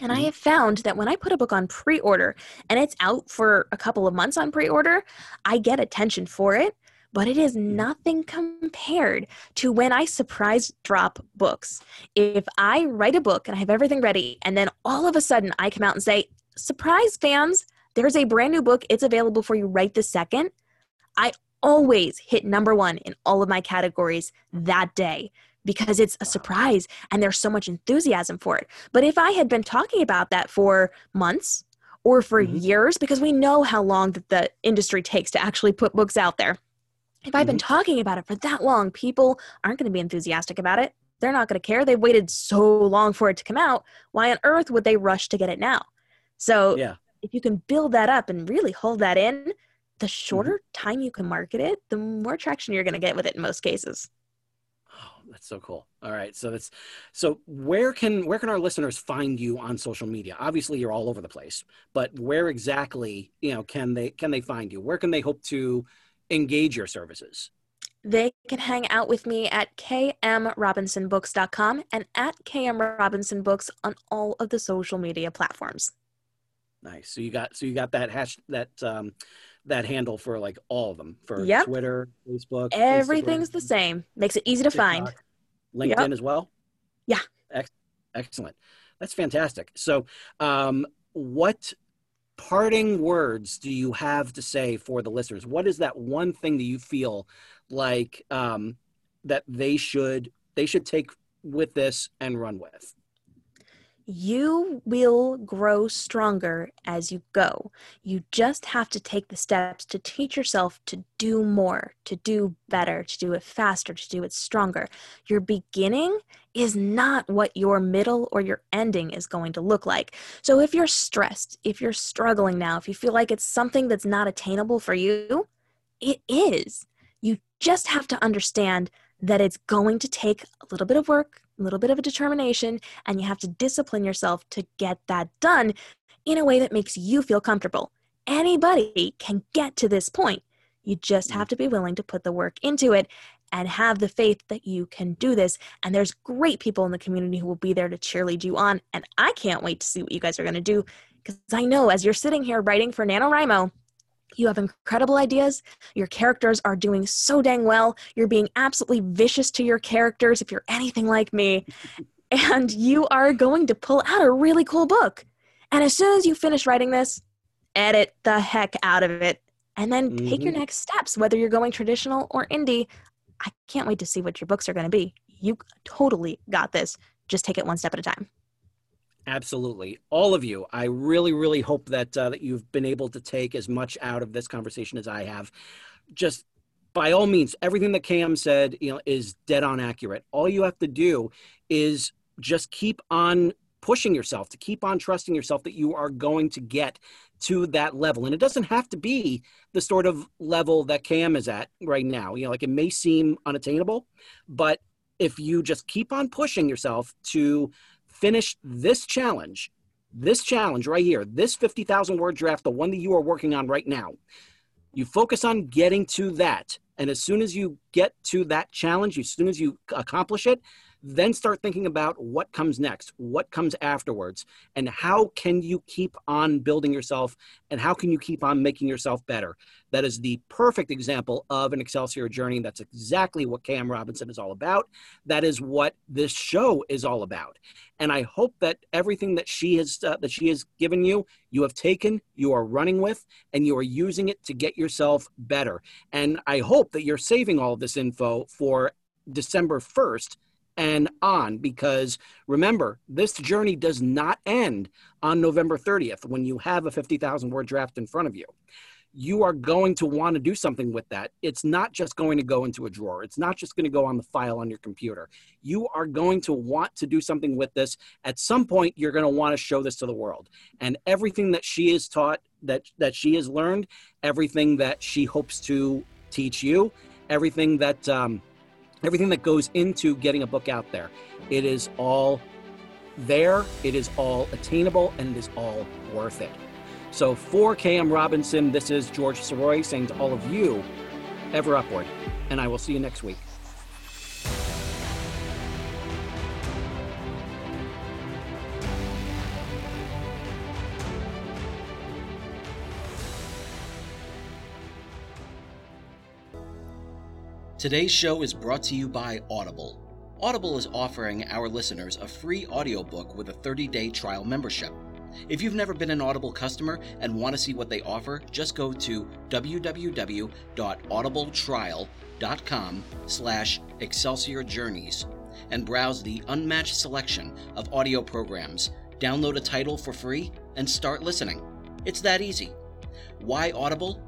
and I mm-hmm. have found that when I put a book on pre order and it's out for a couple of months on pre order, I get attention for it, but it is mm-hmm. nothing compared to when I surprise drop books. If I write a book and I have everything ready, and then all of a sudden I come out and say, Surprise, fans, there's a brand new book, it's available for you right this second. I always hit number one in all of my categories that day because it's a surprise and there's so much enthusiasm for it. But if I had been talking about that for months or for mm-hmm. years, because we know how long that the industry takes to actually put books out there, if I've been mm-hmm. talking about it for that long, people aren't going to be enthusiastic about it. They're not going to care. They've waited so long for it to come out. Why on earth would they rush to get it now? So, yeah. if you can build that up and really hold that in, the mm-hmm. shorter mm-hmm. time you can market it, the more traction you're going to get with it in most cases Oh, that's so cool. All right, so that's so where can where can our listeners find you on social media? Obviously, you're all over the place, but where exactly you know can they can they find you? Where can they hope to engage your services? They can hang out with me at kmrobinsonbooks.com and at kmrobinsonbooks on all of the social media platforms. Nice. So you got so you got that hash that um, that handle for like all of them for yep. Twitter, Facebook. Everything's Instagram, the same. Makes it easy to TikTok, find. LinkedIn yep. as well. Yeah. Ex- excellent. That's fantastic. So, um, what parting words do you have to say for the listeners? What is that one thing that you feel like um, that they should they should take with this and run with? You will grow stronger as you go. You just have to take the steps to teach yourself to do more, to do better, to do it faster, to do it stronger. Your beginning is not what your middle or your ending is going to look like. So if you're stressed, if you're struggling now, if you feel like it's something that's not attainable for you, it is. You just have to understand that it's going to take a little bit of work, a little bit of a determination, and you have to discipline yourself to get that done in a way that makes you feel comfortable. Anybody can get to this point. You just mm. have to be willing to put the work into it and have the faith that you can do this. And there's great people in the community who will be there to cheerlead you on. And I can't wait to see what you guys are going to do because I know as you're sitting here writing for NaNoWriMo, you have incredible ideas. Your characters are doing so dang well. You're being absolutely vicious to your characters if you're anything like me. and you are going to pull out a really cool book. And as soon as you finish writing this, edit the heck out of it and then mm-hmm. take your mm-hmm. next steps, whether you're going traditional or indie. I can't wait to see what your books are going to be. You totally got this. Just take it one step at a time. Absolutely, all of you. I really, really hope that uh, that you've been able to take as much out of this conversation as I have. Just by all means, everything that KM said, you know, is dead on accurate. All you have to do is just keep on pushing yourself to keep on trusting yourself that you are going to get to that level and it doesn't have to be the sort of level that KM is at right now you know like it may seem unattainable but if you just keep on pushing yourself to finish this challenge, this challenge right here, this 50,000 word draft, the one that you are working on right now, you focus on getting to that. And as soon as you get to that challenge, as soon as you accomplish it, then start thinking about what comes next, what comes afterwards, and how can you keep on building yourself and how can you keep on making yourself better. That is the perfect example of an Excelsior journey. That's exactly what KM Robinson is all about. That is what this show is all about. And I hope that everything that she has uh, that she has given you, you have taken, you are running with, and you are using it to get yourself better. And I hope that you're saving all this info for December 1st and on because remember, this journey does not end on November 30th when you have a 50,000 word draft in front of you. You are going to want to do something with that. It's not just going to go into a drawer. It's not just going to go on the file on your computer. You are going to want to do something with this. At some point, you're going to want to show this to the world. And everything that she is taught, that, that she has learned, everything that she hopes to teach you, everything that um, everything that goes into getting a book out there. It is all there, it is all attainable, and it is all worth it. So for KM Robinson, this is George Sirois saying to all of you, ever upward. And I will see you next week. Today's show is brought to you by Audible. Audible is offering our listeners a free audiobook with a 30-day trial membership. If you've never been an Audible customer and want to see what they offer, just go to www.audibletrial.com slash Excelsior Journeys and browse the unmatched selection of audio programs. Download a title for free and start listening. It's that easy. Why Audible?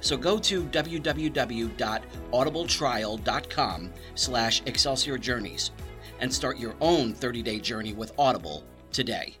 So go to www.audibletrial.com slash Excelsior Journeys and start your own 30-day journey with Audible today.